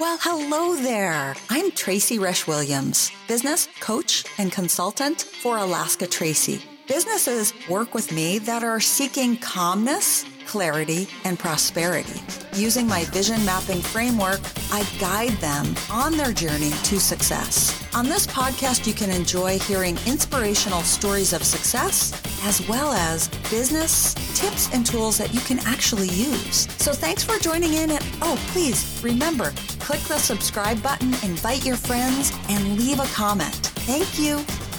Well, hello there. I'm Tracy Resch Williams, business coach and consultant for Alaska Tracy. Businesses work with me that are seeking calmness, clarity, and prosperity. Using my vision mapping framework, I guide them on their journey to success. On this podcast, you can enjoy hearing inspirational stories of success as well as business tips and tools that you can actually use. So thanks for joining in. And oh, please remember, click the subscribe button, invite your friends, and leave a comment. Thank you.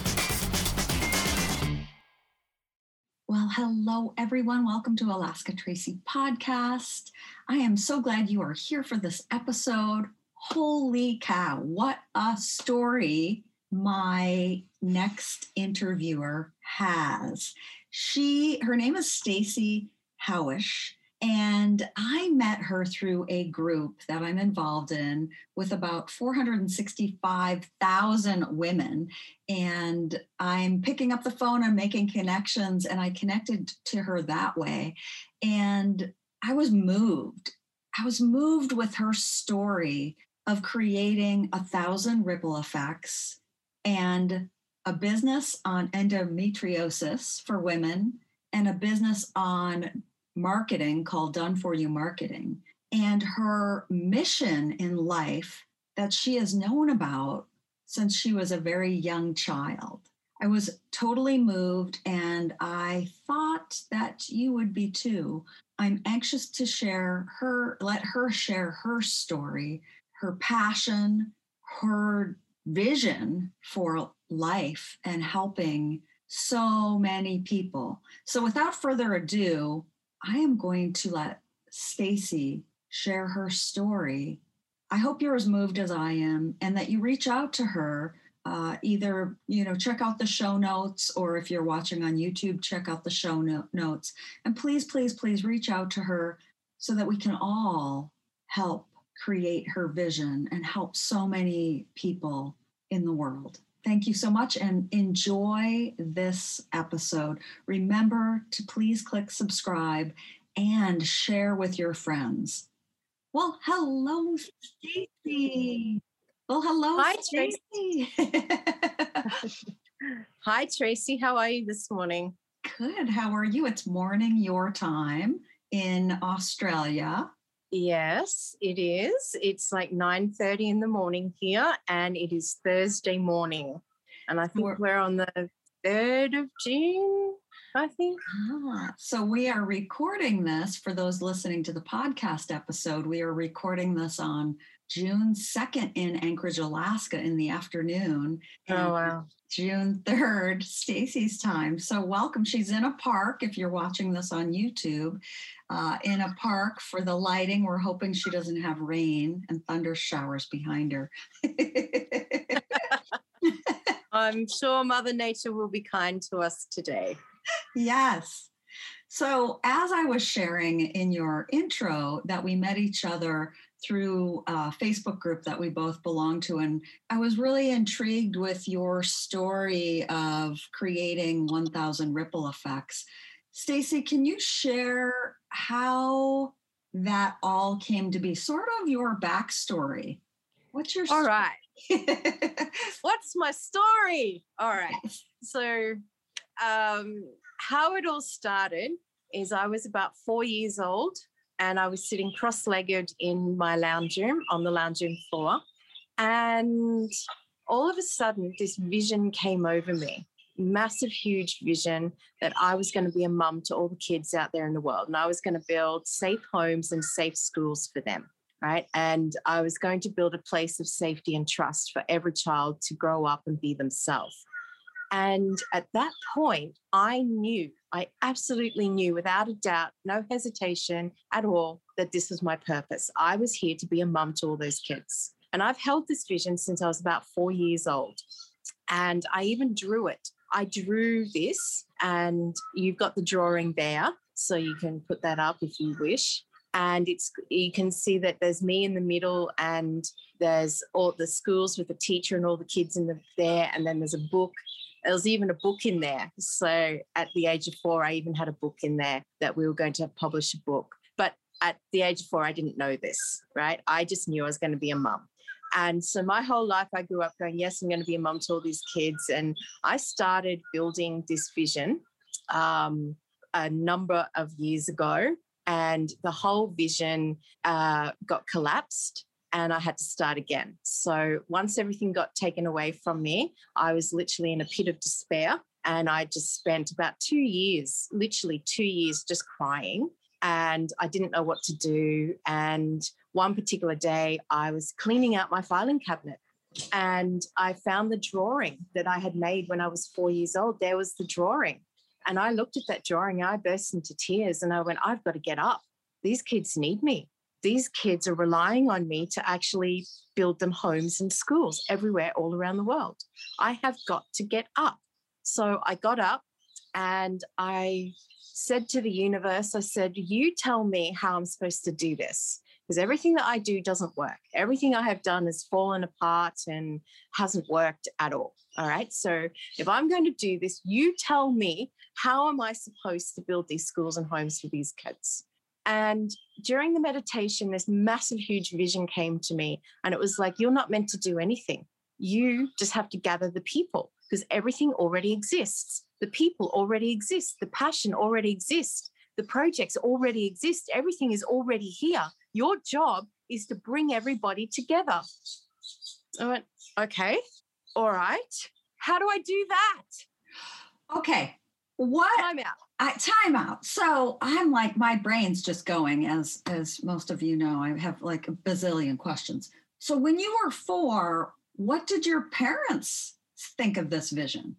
Well, hello, everyone. Welcome to Alaska Tracy podcast. I am so glad you are here for this episode. Holy cow, what a story my next interviewer has. She, her name is Stacy Howish, and I met her through a group that I'm involved in with about 465,000 women. And I'm picking up the phone, I'm making connections, and I connected to her that way. And I was moved. I was moved with her story of creating a thousand ripple effects and a business on endometriosis for women and a business on marketing called Done For You Marketing. And her mission in life that she has known about since she was a very young child. I was totally moved, and I thought that you would be too. I'm anxious to share her, let her share her story, her passion, her vision for life, and helping so many people. So, without further ado, I am going to let Stacy share her story. I hope you're as moved as I am and that you reach out to her. Uh, either you know check out the show notes or if you're watching on youtube check out the show no- notes and please please please reach out to her so that we can all help create her vision and help so many people in the world Thank you so much and enjoy this episode. Remember to please click subscribe and share with your friends. Well, hello, Stacy. Well, hello, Hi, Tracy. Hi, Tracy. How are you this morning? Good. How are you? It's morning your time in Australia. Yes, it is. It's like 9:30 in the morning here and it is Thursday morning. And I think we're, we're on the 3rd of June, I think. Ah, so we are recording this for those listening to the podcast episode. We are recording this on June 2nd in Anchorage, Alaska in the afternoon. Oh wow. June 3rd, Stacy's time. So, welcome. She's in a park if you're watching this on YouTube. Uh, in a park for the lighting. We're hoping she doesn't have rain and thunder showers behind her. I'm sure Mother Nature will be kind to us today. Yes. So, as I was sharing in your intro, that we met each other through a Facebook group that we both belong to. And I was really intrigued with your story of creating 1,000 ripple effects. Stacy, can you share how that all came to be? Sort of your backstory. What's your All right. What's my story? All right. So, um, how it all started is I was about four years old and I was sitting cross legged in my lounge room on the lounge room floor. And all of a sudden, this vision came over me massive, huge vision that I was going to be a mum to all the kids out there in the world. And I was going to build safe homes and safe schools for them. Right. And I was going to build a place of safety and trust for every child to grow up and be themselves. And at that point, I knew, I absolutely knew without a doubt, no hesitation at all, that this was my purpose. I was here to be a mum to all those kids. And I've held this vision since I was about four years old. And I even drew it. I drew this, and you've got the drawing there. So you can put that up if you wish. And it's you can see that there's me in the middle, and there's all the schools with the teacher and all the kids in the, there, and then there's a book there was even a book in there. So at the age of four, I even had a book in there that we were going to publish a book. But at the age of four, I didn't know this, right? I just knew I was going to be a mum. And so my whole life, I grew up going, yes, I'm going to be a mum to all these kids. And I started building this vision um, a number of years ago. And the whole vision uh, got collapsed and I had to start again. So once everything got taken away from me, I was literally in a pit of despair. And I just spent about two years, literally two years, just crying. And I didn't know what to do. And one particular day, I was cleaning out my filing cabinet and I found the drawing that I had made when I was four years old. There was the drawing. And I looked at that drawing, I burst into tears and I went, I've got to get up. These kids need me these kids are relying on me to actually build them homes and schools everywhere all around the world. I have got to get up. So I got up and I said to the universe, I said, You tell me how I'm supposed to do this. Because everything that I do doesn't work. Everything I have done has fallen apart and hasn't worked at all. All right. So if I'm going to do this, you tell me how am I supposed to build these schools and homes for these kids? And during the meditation, this massive, huge vision came to me. And it was like, you're not meant to do anything. You just have to gather the people because everything already exists. The people already exist. The passion already exists. The projects already exist. Everything is already here. Your job is to bring everybody together. I went, okay, all right. How do I do that? Okay. What? Time out. I, time out. So I'm like, my brain's just going, as as most of you know. I have like a bazillion questions. So when you were four, what did your parents think of this vision?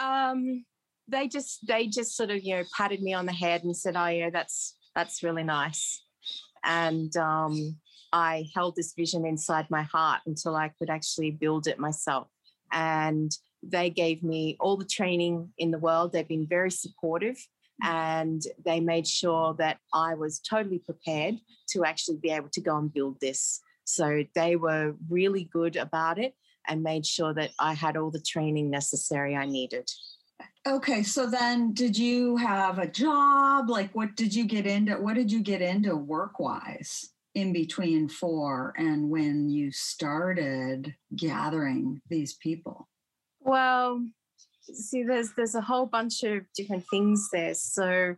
Um, they just they just sort of you know patted me on the head and said, "Oh yeah, that's that's really nice." And um, I held this vision inside my heart until I could actually build it myself. And they gave me all the training in the world. They've been very supportive mm. and they made sure that I was totally prepared to actually be able to go and build this. So they were really good about it and made sure that I had all the training necessary I needed. Okay, so then did you have a job? Like what did you get into? What did you get into work wise in between four and when you started gathering these people? Well, see, there's there's a whole bunch of different things there. So mm.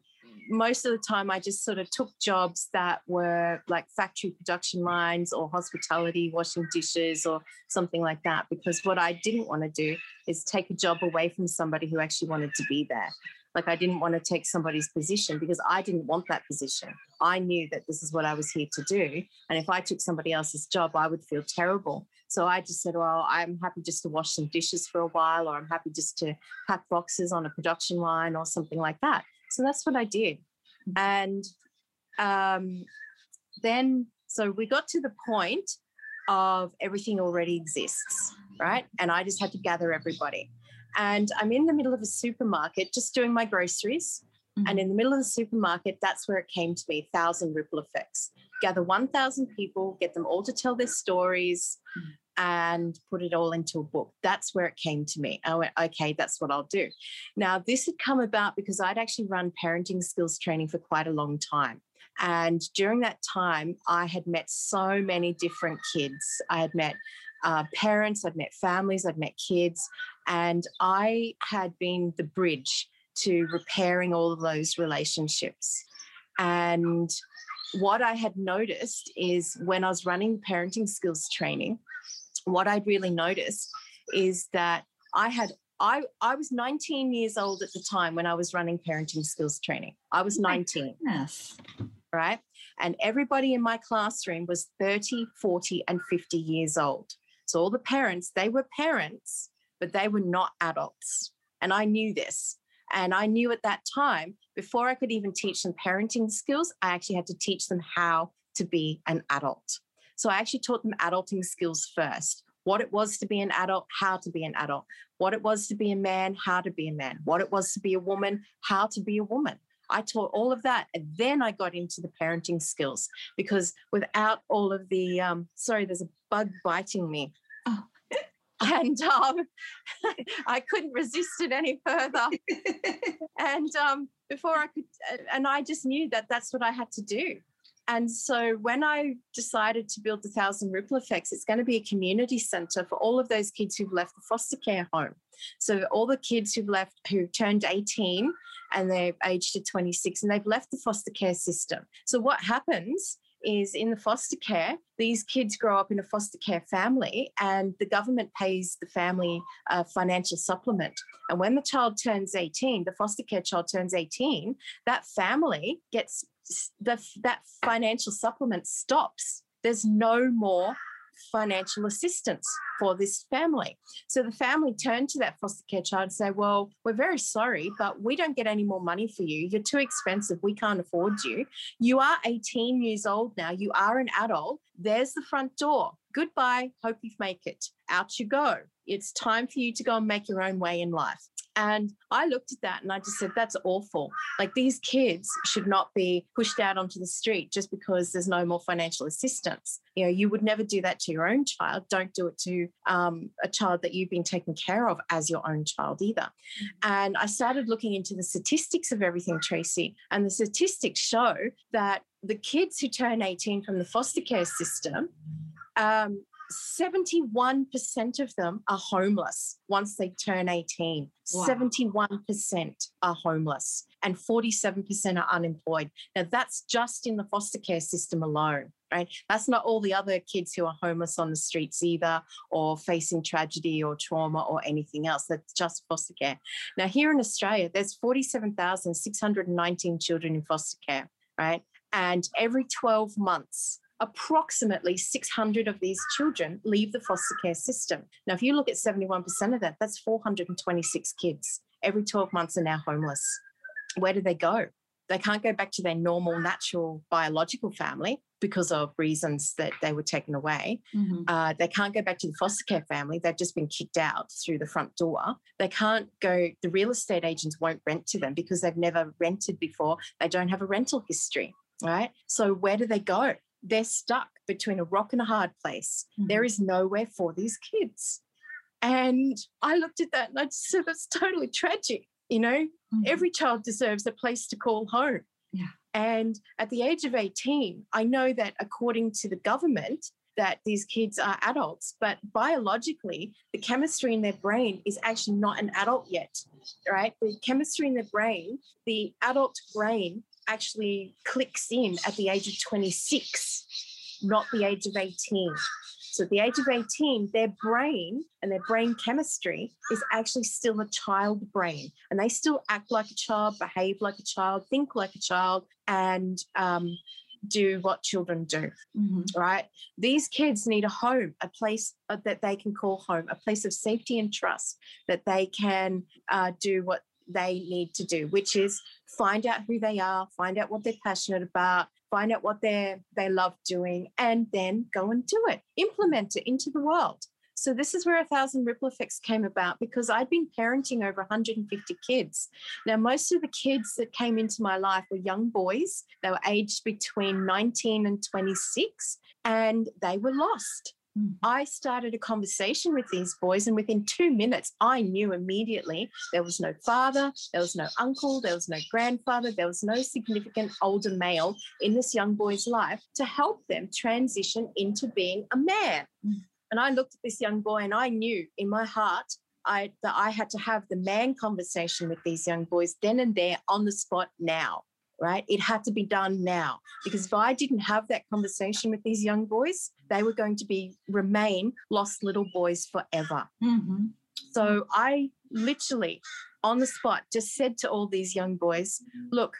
most of the time I just sort of took jobs that were like factory production lines or hospitality, washing dishes or something like that. Because what I didn't want to do is take a job away from somebody who actually wanted to be there. Like I didn't want to take somebody's position because I didn't want that position. I knew that this is what I was here to do. And if I took somebody else's job, I would feel terrible. So I just said, well, I'm happy just to wash some dishes for a while, or I'm happy just to pack boxes on a production line or something like that. So that's what I did. And um, then, so we got to the point of everything already exists, right? And I just had to gather everybody. And I'm in the middle of a supermarket just doing my groceries. Mm-hmm. And in the middle of the supermarket, that's where it came to me thousand ripple effects. Gather 1,000 people, get them all to tell their stories, mm-hmm and put it all into a book. That's where it came to me. I went, okay, that's what I'll do. Now, this had come about because I'd actually run parenting skills training for quite a long time. And during that time, I had met so many different kids. I had met uh, parents, I'd met families, I'd met kids, and I had been the bridge to repairing all of those relationships. And what I had noticed is when I was running parenting skills training, what I'd really noticed is that I had I I was 19 years old at the time when I was running parenting skills training. I was 19. Yes. Right? And everybody in my classroom was 30, 40 and 50 years old. So all the parents, they were parents, but they were not adults. And I knew this. And I knew at that time, before I could even teach them parenting skills, I actually had to teach them how to be an adult. So I actually taught them adulting skills first what it was to be an adult, how to be an adult, what it was to be a man, how to be a man, what it was to be a woman, how to be a woman. I taught all of that. And then I got into the parenting skills because without all of the, um, sorry, there's a bug biting me. Oh. And um, I couldn't resist it any further. and um, before I could, and I just knew that that's what I had to do. And so when I decided to build the Thousand Ripple Effects, it's going to be a community center for all of those kids who've left the foster care home. So all the kids who've left, who turned 18 and they've aged to 26 and they've left the foster care system. So what happens is in the foster care, these kids grow up in a foster care family and the government pays the family a financial supplement. And when the child turns 18, the foster care child turns 18, that family gets the, that financial supplement stops. There's no more financial assistance for this family. So the family turned to that foster care child and say, Well, we're very sorry, but we don't get any more money for you. You're too expensive. We can't afford you. You are 18 years old now. You are an adult. There's the front door. Goodbye. Hope you make it. Out you go. It's time for you to go and make your own way in life. And I looked at that and I just said, that's awful. Like these kids should not be pushed out onto the street just because there's no more financial assistance. You know, you would never do that to your own child. Don't do it to um, a child that you've been taken care of as your own child either. And I started looking into the statistics of everything, Tracy. And the statistics show that the kids who turn 18 from the foster care system um, 71% of them are homeless once they turn 18. Wow. 71% are homeless and 47% are unemployed. Now, that's just in the foster care system alone, right? That's not all the other kids who are homeless on the streets either or facing tragedy or trauma or anything else. That's just foster care. Now, here in Australia, there's 47,619 children in foster care, right? And every 12 months, approximately 600 of these children leave the foster care system. Now, if you look at 71% of that, that's 426 kids. Every 12 months are now homeless. Where do they go? They can't go back to their normal, natural, biological family because of reasons that they were taken away. Mm-hmm. Uh, they can't go back to the foster care family. They've just been kicked out through the front door. They can't go, the real estate agents won't rent to them because they've never rented before. They don't have a rental history, right? So where do they go? They're stuck between a rock and a hard place. Mm-hmm. There is nowhere for these kids. And I looked at that and I just said, that's totally tragic. You know, mm-hmm. every child deserves a place to call home. Yeah. And at the age of 18, I know that according to the government, that these kids are adults, but biologically, the chemistry in their brain is actually not an adult yet, right? The chemistry in their brain, the adult brain actually clicks in at the age of 26, not the age of 18. So at the age of 18, their brain and their brain chemistry is actually still a child brain. And they still act like a child, behave like a child, think like a child, and um, do what children do, mm-hmm. right? These kids need a home, a place uh, that they can call home, a place of safety and trust that they can uh, do what they need to do, which is find out who they are, find out what they're passionate about, find out what they they love doing, and then go and do it. Implement it into the world. So this is where a thousand ripple effects came about because I'd been parenting over 150 kids. Now, most of the kids that came into my life were young boys. They were aged between 19 and 26, and they were lost. Mm. I started a conversation with these boys, and within two minutes, I knew immediately there was no father, there was no uncle, there was no grandfather, there was no significant older male in this young boy's life to help them transition into being a man. Mm. And I looked at this young boy, and I knew in my heart I, that I had to have the man conversation with these young boys then and there on the spot now right? It had to be done now because if I didn't have that conversation with these young boys, they were going to be remain lost little boys forever. Mm-hmm. So I literally on the spot just said to all these young boys, look,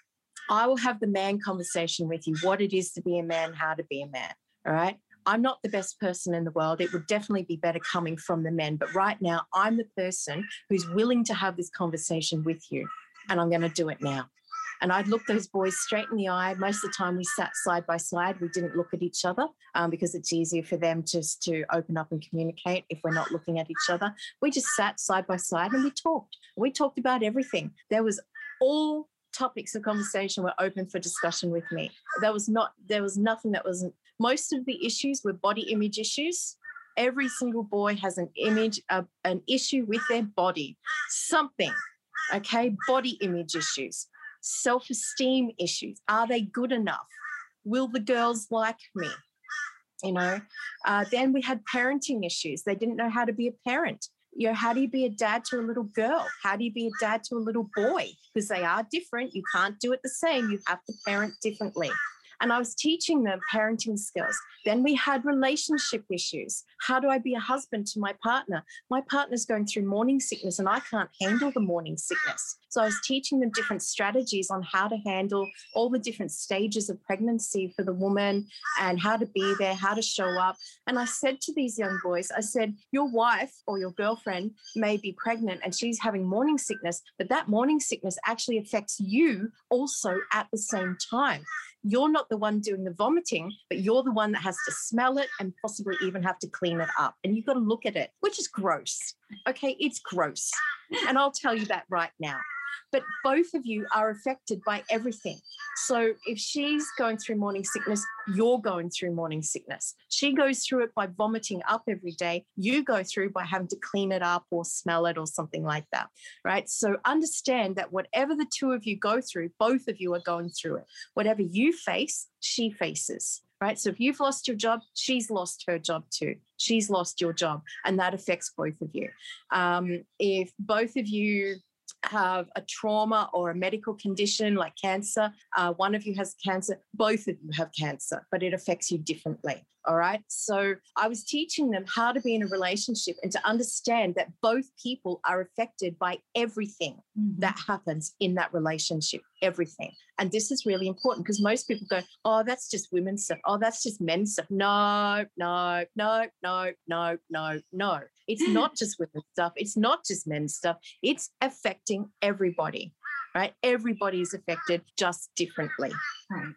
I will have the man conversation with you, what it is to be a man, how to be a man. All right. I'm not the best person in the world. It would definitely be better coming from the men. But right now, I'm the person who's willing to have this conversation with you. And I'm going to do it now. And I'd look those boys straight in the eye. Most of the time, we sat side by side. We didn't look at each other um, because it's easier for them just to open up and communicate if we're not looking at each other. We just sat side by side and we talked. We talked about everything. There was all topics of conversation were open for discussion with me. There was not, there was nothing that wasn't. Most of the issues were body image issues. Every single boy has an image, uh, an issue with their body, something. Okay, body image issues self esteem issues. Are they good enough? will the girls like me? You know, uh, then we had parenting issues. They didn't know how to be a parent you know, how do you be a dad to a little girl? How do you be a dad to a little boy? Because they are different. You can't do it the same. You have to parent differently. And I was teaching them parenting skills. Then we had relationship issues. How do I be a husband to my partner? My partner's going through morning sickness and I can't handle the morning sickness. So I was teaching them different strategies on how to handle all the different stages of pregnancy for the woman and how to be there, how to show up. And I said to these young boys, I said, Your wife or your girlfriend may be pregnant and she's having morning sickness, but that morning sickness actually affects you also at the same time you're not the one doing the vomiting, but you're the one that has to smell it and possibly even have to clean it up. And you've got to look at it, which is gross. Okay, it's gross. And I'll tell you that right now but both of you are affected by everything. So if she's going through morning sickness, you're going through morning sickness. She goes through it by vomiting up every day. You go through by having to clean it up or smell it or something like that. Right. So understand that whatever the two of you go through, both of you are going through it. Whatever you face, she faces right? So if you've lost your job, she's lost her job too. She's lost your job, and that affects both of you. Um, if both of you have a trauma or a medical condition like cancer, uh, one of you has cancer, both of you have cancer, but it affects you differently. All right. So I was teaching them how to be in a relationship and to understand that both people are affected by everything mm-hmm. that happens in that relationship, everything. And this is really important because most people go, oh, that's just women's stuff. Oh, that's just men's stuff. No, no, no, no, no, no, no. It's not just women's stuff. It's not just men's stuff. It's affecting everybody right? Everybody is affected just differently. Right.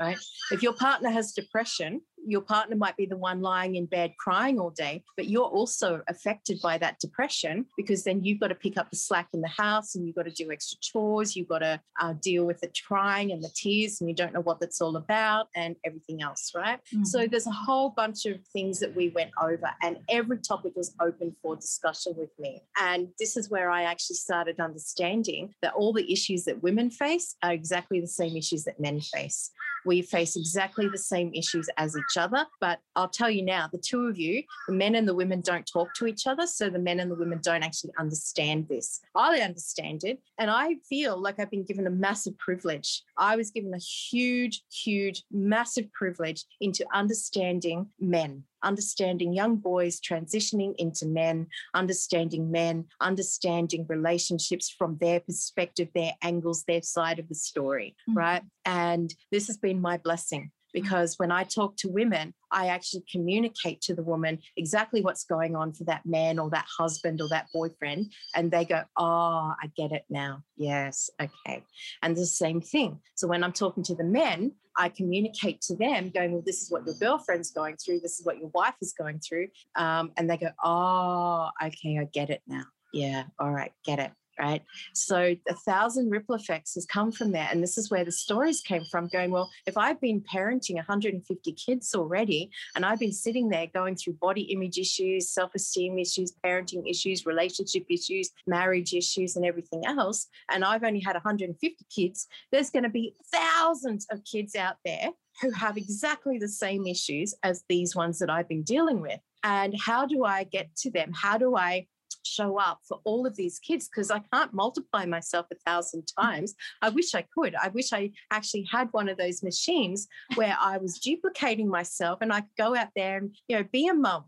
Right. If your partner has depression, your partner might be the one lying in bed crying all day, but you're also affected by that depression because then you've got to pick up the slack in the house and you've got to do extra chores. You've got to uh, deal with the crying and the tears, and you don't know what that's all about and everything else, right? Mm-hmm. So there's a whole bunch of things that we went over, and every topic was open for discussion with me. And this is where I actually started understanding that all the issues that women face are exactly the same issues that men face. We face exactly the same issues as each other. But I'll tell you now, the two of you, the men and the women, don't talk to each other. So the men and the women don't actually understand this. I understand it. And I feel like I've been given a massive privilege. I was given a huge, huge, massive privilege into understanding men understanding young boys transitioning into men, understanding men, understanding relationships from their perspective, their angles, their side of the story, mm-hmm. right? And this has been my blessing Mm-hmm. because when I talk to women, I actually communicate to the woman exactly what's going on for that man or that husband or that boyfriend. And they go, Oh, I get it now. Yes. Okay. And the same thing. So when I'm talking to the men, I communicate to them, going, Well, this is what your girlfriend's going through. This is what your wife is going through. Um, and they go, Oh, okay. I get it now. Yeah. All right. Get it right? So a thousand ripple effects has come from that. And this is where the stories came from going, well, if I've been parenting 150 kids already, and I've been sitting there going through body image issues, self esteem issues, parenting issues, relationship issues, marriage issues, and everything else, and I've only had 150 kids, there's going to be thousands of kids out there who have exactly the same issues as these ones that I've been dealing with. And how do I get to them? How do I show up for all of these kids because I can't multiply myself a thousand times. I wish I could. I wish I actually had one of those machines where I was duplicating myself and I could go out there and, you know, be a mum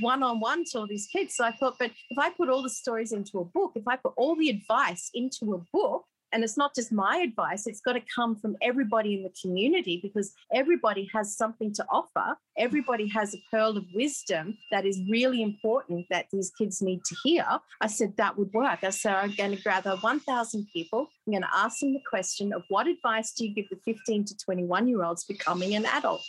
one on one to all these kids. So I thought, but if I put all the stories into a book, if I put all the advice into a book, and it's not just my advice, it's got to come from everybody in the community because everybody has something to offer. Everybody has a pearl of wisdom that is really important that these kids need to hear. I said that would work. I said, I'm going to gather 1,000 people. I'm going to ask them the question of what advice do you give the 15 to 21 year olds becoming an adult?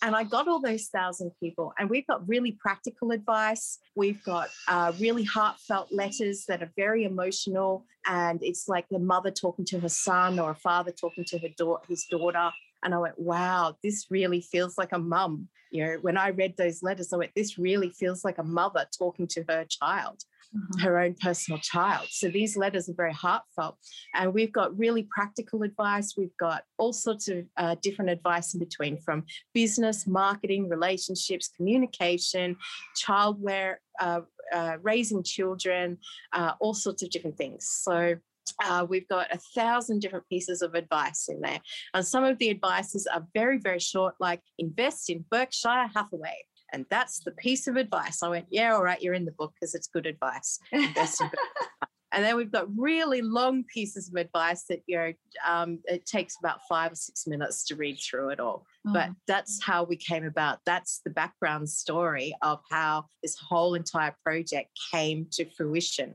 And I got all those thousand people, and we've got really practical advice. We've got uh, really heartfelt letters that are very emotional, and it's like the mother talking to her son or a father talking to her da- his daughter. And I went, wow, this really feels like a mum. You know, when I read those letters, I went, this really feels like a mother talking to her child. Mm-hmm. her own personal child. So these letters are very heartfelt. And we've got really practical advice. We've got all sorts of uh, different advice in between from business, marketing, relationships, communication, childcare, uh, uh, raising children, uh, all sorts of different things. So uh, we've got a thousand different pieces of advice in there. And some of the advices are very, very short, like invest in Berkshire Hathaway. And that's the piece of advice. I went, yeah, all right, you're in the book because it's good advice. and then we've got really long pieces of advice that you know um, it takes about five or six minutes to read through it all. Oh. But that's how we came about. That's the background story of how this whole entire project came to fruition.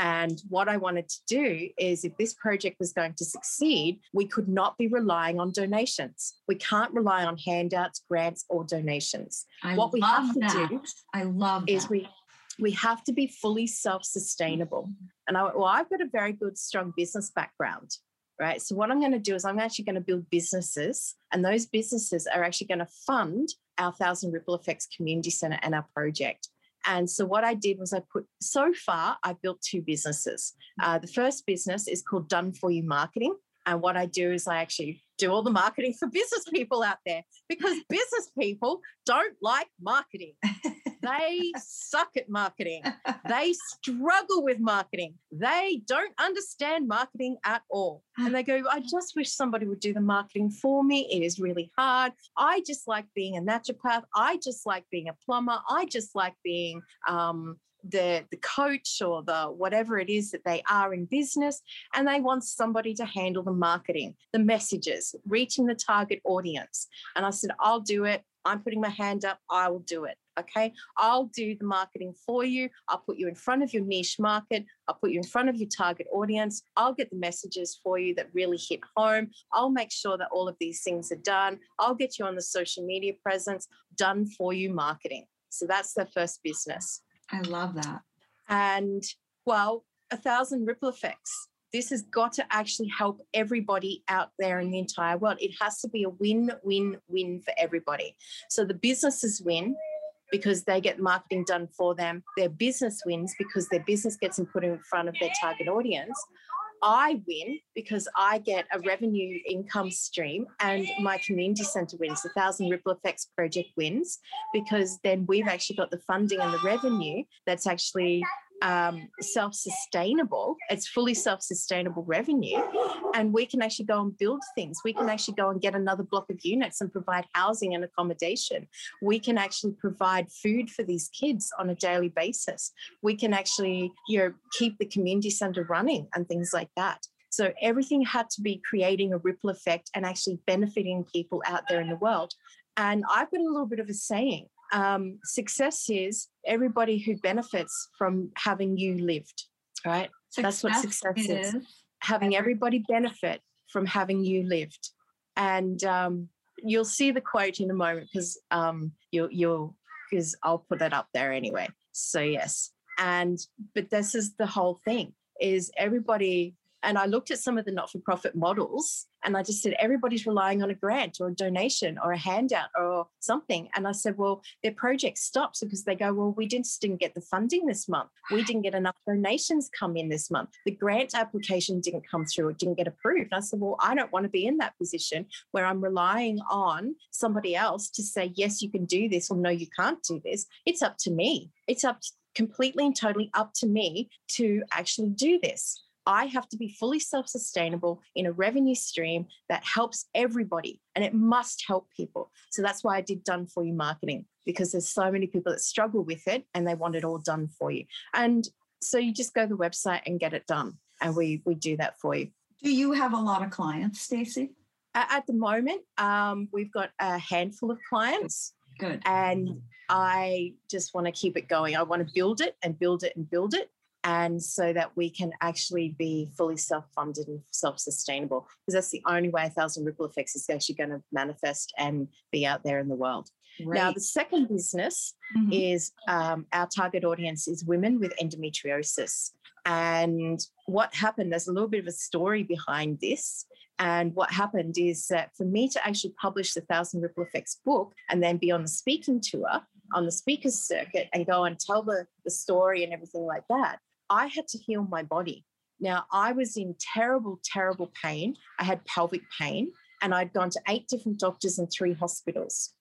And what I wanted to do is if this project was going to succeed, we could not be relying on donations. We can't rely on handouts, grants, or donations. I what we have to that. do I love is that. we we have to be fully self-sustainable. And I, well, I've got a very good, strong business background right? So what I'm going to do is I'm actually going to build businesses, and those businesses are actually going to fund our Thousand Ripple Effects Community Center and our project. And so what I did was I put, so far, I built two businesses. Uh, the first business is called Done For You Marketing. And what I do is I actually do all the marketing for business people out there because business people don't like marketing. they suck at marketing. They struggle with marketing. They don't understand marketing at all. And they go, I just wish somebody would do the marketing for me. It is really hard. I just like being a naturopath. I just like being a plumber. I just like being um, the the coach or the whatever it is that they are in business and they want somebody to handle the marketing the messages reaching the target audience and i said i'll do it i'm putting my hand up i will do it okay i'll do the marketing for you i'll put you in front of your niche market i'll put you in front of your target audience i'll get the messages for you that really hit home i'll make sure that all of these things are done i'll get you on the social media presence done for you marketing so that's the first business I love that. And well, a thousand ripple effects. This has got to actually help everybody out there in the entire world. It has to be a win, win, win for everybody. So the businesses win because they get marketing done for them. Their business wins because their business gets put in front of their target audience. I win because I get a revenue income stream and my community centre wins. The Thousand Ripple Effects project wins because then we've actually got the funding and the revenue that's actually um, self sustainable, it's fully self sustainable revenue. And we can actually go and build things. We can actually go and get another block of units and provide housing and accommodation. We can actually provide food for these kids on a daily basis. We can actually, you know, keep the community center running and things like that. So everything had to be creating a ripple effect and actually benefiting people out there in the world. And I've got a little bit of a saying um, success is everybody who benefits from having you lived, right? Success That's what success is. is. Having everybody benefit from having you lived. And um, you'll see the quote in a moment because um, you'll, you'll, because I'll put that up there anyway. So, yes. And, but this is the whole thing is everybody and I looked at some of the not for profit models and I just said, everybody's relying on a grant or a donation or a handout or something. And I said, well, their project stops because they go, well, we just didn't get the funding this month. We didn't get enough donations come in this month. The grant application didn't come through, it didn't get approved. And I said, well, I don't want to be in that position where I'm relying on somebody else to say, yes, you can do this or no, you can't do this. It's up to me. It's up completely and totally up to me to actually do this. I have to be fully self sustainable in a revenue stream that helps everybody and it must help people. So that's why I did done for you marketing because there's so many people that struggle with it and they want it all done for you. And so you just go to the website and get it done and we we do that for you. Do you have a lot of clients, Stacy? At the moment, um, we've got a handful of clients. Good. And I just want to keep it going. I want to build it and build it and build it and so that we can actually be fully self-funded and self-sustainable because that's the only way a thousand ripple effects is actually going to manifest and be out there in the world right. now the second business mm-hmm. is um, our target audience is women with endometriosis and what happened there's a little bit of a story behind this and what happened is that for me to actually publish the Thousand Ripple Effects book and then be on the speaking tour, on the speakers circuit and go and tell the, the story and everything like that, I had to heal my body. Now, I was in terrible, terrible pain. I had pelvic pain, and I'd gone to eight different doctors and three hospitals.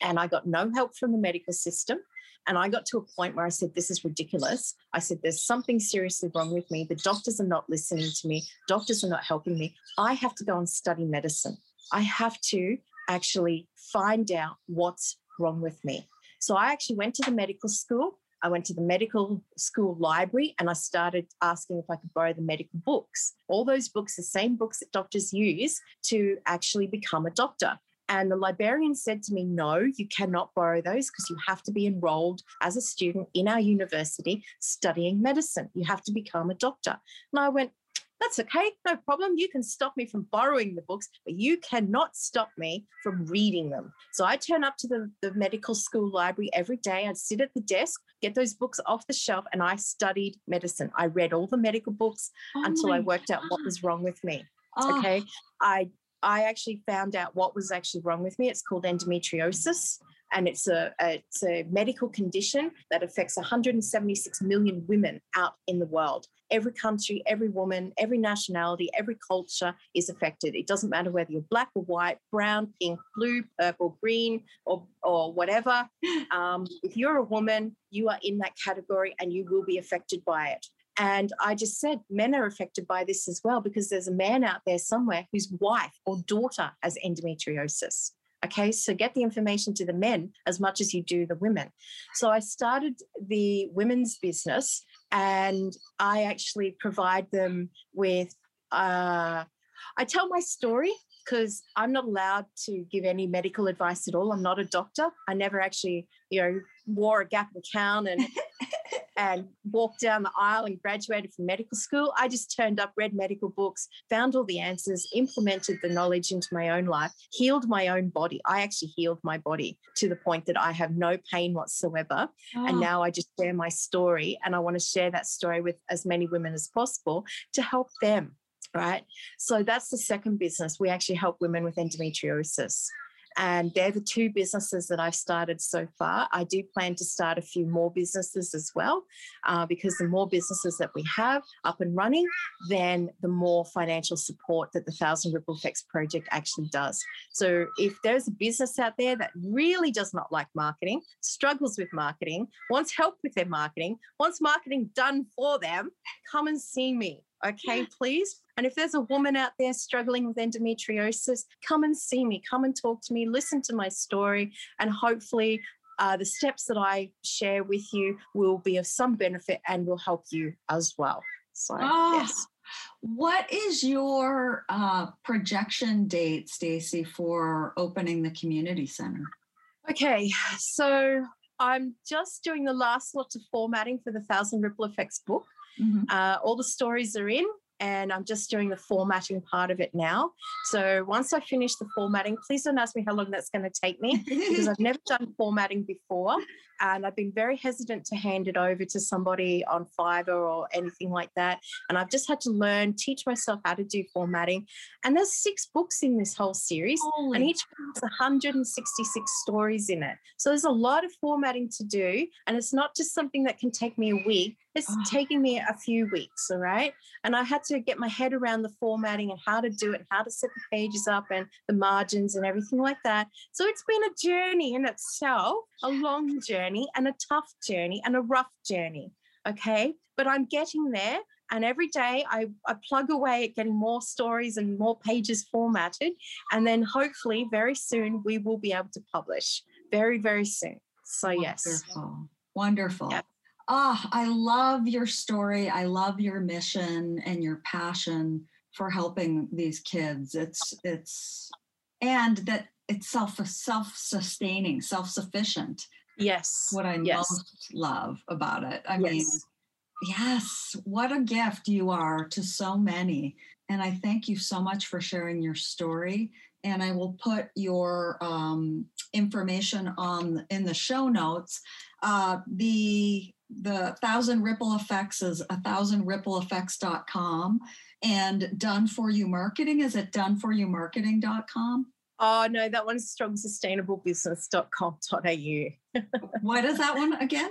And I got no help from the medical system. And I got to a point where I said, This is ridiculous. I said, There's something seriously wrong with me. The doctors are not listening to me. Doctors are not helping me. I have to go and study medicine. I have to actually find out what's wrong with me. So I actually went to the medical school. I went to the medical school library and I started asking if I could borrow the medical books. All those books, the same books that doctors use to actually become a doctor. And the librarian said to me, No, you cannot borrow those because you have to be enrolled as a student in our university studying medicine. You have to become a doctor. And I went, that's okay, no problem. You can stop me from borrowing the books, but you cannot stop me from reading them. So I turn up to the, the medical school library every day. I'd sit at the desk, get those books off the shelf, and I studied medicine. I read all the medical books oh until I worked God. out what was wrong with me. Oh. Okay. I I actually found out what was actually wrong with me. It's called endometriosis and it's a, a, it's a medical condition that affects 176 million women out in the world. Every country, every woman, every nationality, every culture is affected. It doesn't matter whether you're black or white, brown, pink, blue, purple, green, or, or whatever. Um, if you're a woman, you are in that category and you will be affected by it. And I just said men are affected by this as well because there's a man out there somewhere whose wife or daughter has endometriosis. Okay, so get the information to the men as much as you do the women. So I started the women's business and I actually provide them with, uh, I tell my story because I'm not allowed to give any medical advice at all. I'm not a doctor. I never actually, you know, wore a gap account and and walked down the aisle and graduated from medical school. I just turned up, read medical books, found all the answers, implemented the knowledge into my own life, healed my own body. I actually healed my body to the point that I have no pain whatsoever. Oh. And ah. now I just share my story and I want to share that story with as many women as possible to help them. Right. So that's the second business. We actually help women with endometriosis. And they're the two businesses that I've started so far. I do plan to start a few more businesses as well, uh, because the more businesses that we have up and running, then the more financial support that the Thousand Ripple Effects Project actually does. So if there's a business out there that really does not like marketing, struggles with marketing, wants help with their marketing, wants marketing done for them, come and see me. Okay, please and if there's a woman out there struggling with endometriosis, come and see me, come and talk to me, listen to my story, and hopefully uh, the steps that I share with you will be of some benefit and will help you as well. So, oh, yes. What is your uh, projection date, Stacy, for opening the community center? Okay, so I'm just doing the last lot of formatting for the Thousand Ripple Effects book. Mm-hmm. Uh, all the stories are in and I'm just doing the formatting part of it now. So once I finish the formatting, please don't ask me how long that's going to take me because I've never done formatting before. And I've been very hesitant to hand it over to somebody on Fiverr or anything like that. And I've just had to learn, teach myself how to do formatting. And there's six books in this whole series, Holy and each has 166 stories in it. So there's a lot of formatting to do. And it's not just something that can take me a week. It's oh. taking me a few weeks, all right? And I had to get my head around the formatting and how to do it, and how to set the pages up and the margins and everything like that. So it's been a journey in itself, a long journey and a tough journey and a rough journey, okay? But I'm getting there. And every day I, I plug away at getting more stories and more pages formatted. And then hopefully, very soon, we will be able to publish very, very soon. So, Wonderful. yes. Wonderful. Yep. Ah, oh, I love your story. I love your mission and your passion for helping these kids. It's it's and that it's self self-sustaining, self-sufficient. Yes. What I yes. most love about it. I yes. mean, yes, what a gift you are to so many. And I thank you so much for sharing your story. And I will put your um, information on in the show notes. Uh, the the thousand ripple effects is a thousand ripple effects.com and done for you marketing is it done for you marketing.com Oh no, that one's strongsustainablebusiness.com.au. what is that one again?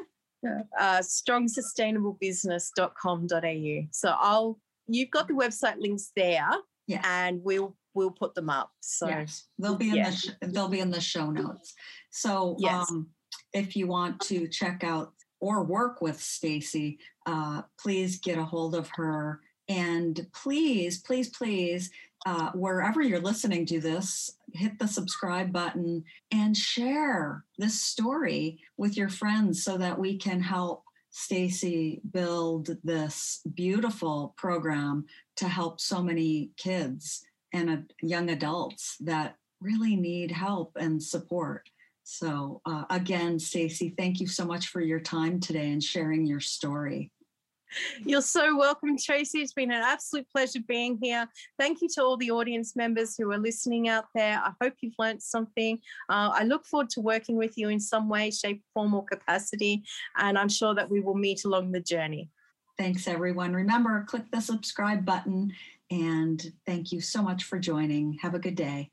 Uh, strongsustainablebusiness.com.au. So I'll you've got the website links there, yes. and we'll we'll put them up. So yes. they'll be in yeah. the sh- they'll be in the show notes. So yes. um, if you want to check out or work with Stacy, uh, please get a hold of her. And please, please, please, uh, wherever you're listening to this, hit the subscribe button and share this story with your friends so that we can help Stacy build this beautiful program to help so many kids and uh, young adults that really need help and support. So, uh, again, Stacy, thank you so much for your time today and sharing your story. You're so welcome, Tracy. It's been an absolute pleasure being here. Thank you to all the audience members who are listening out there. I hope you've learned something. Uh, I look forward to working with you in some way, shape, form, or capacity, and I'm sure that we will meet along the journey. Thanks, everyone. Remember, click the subscribe button, and thank you so much for joining. Have a good day.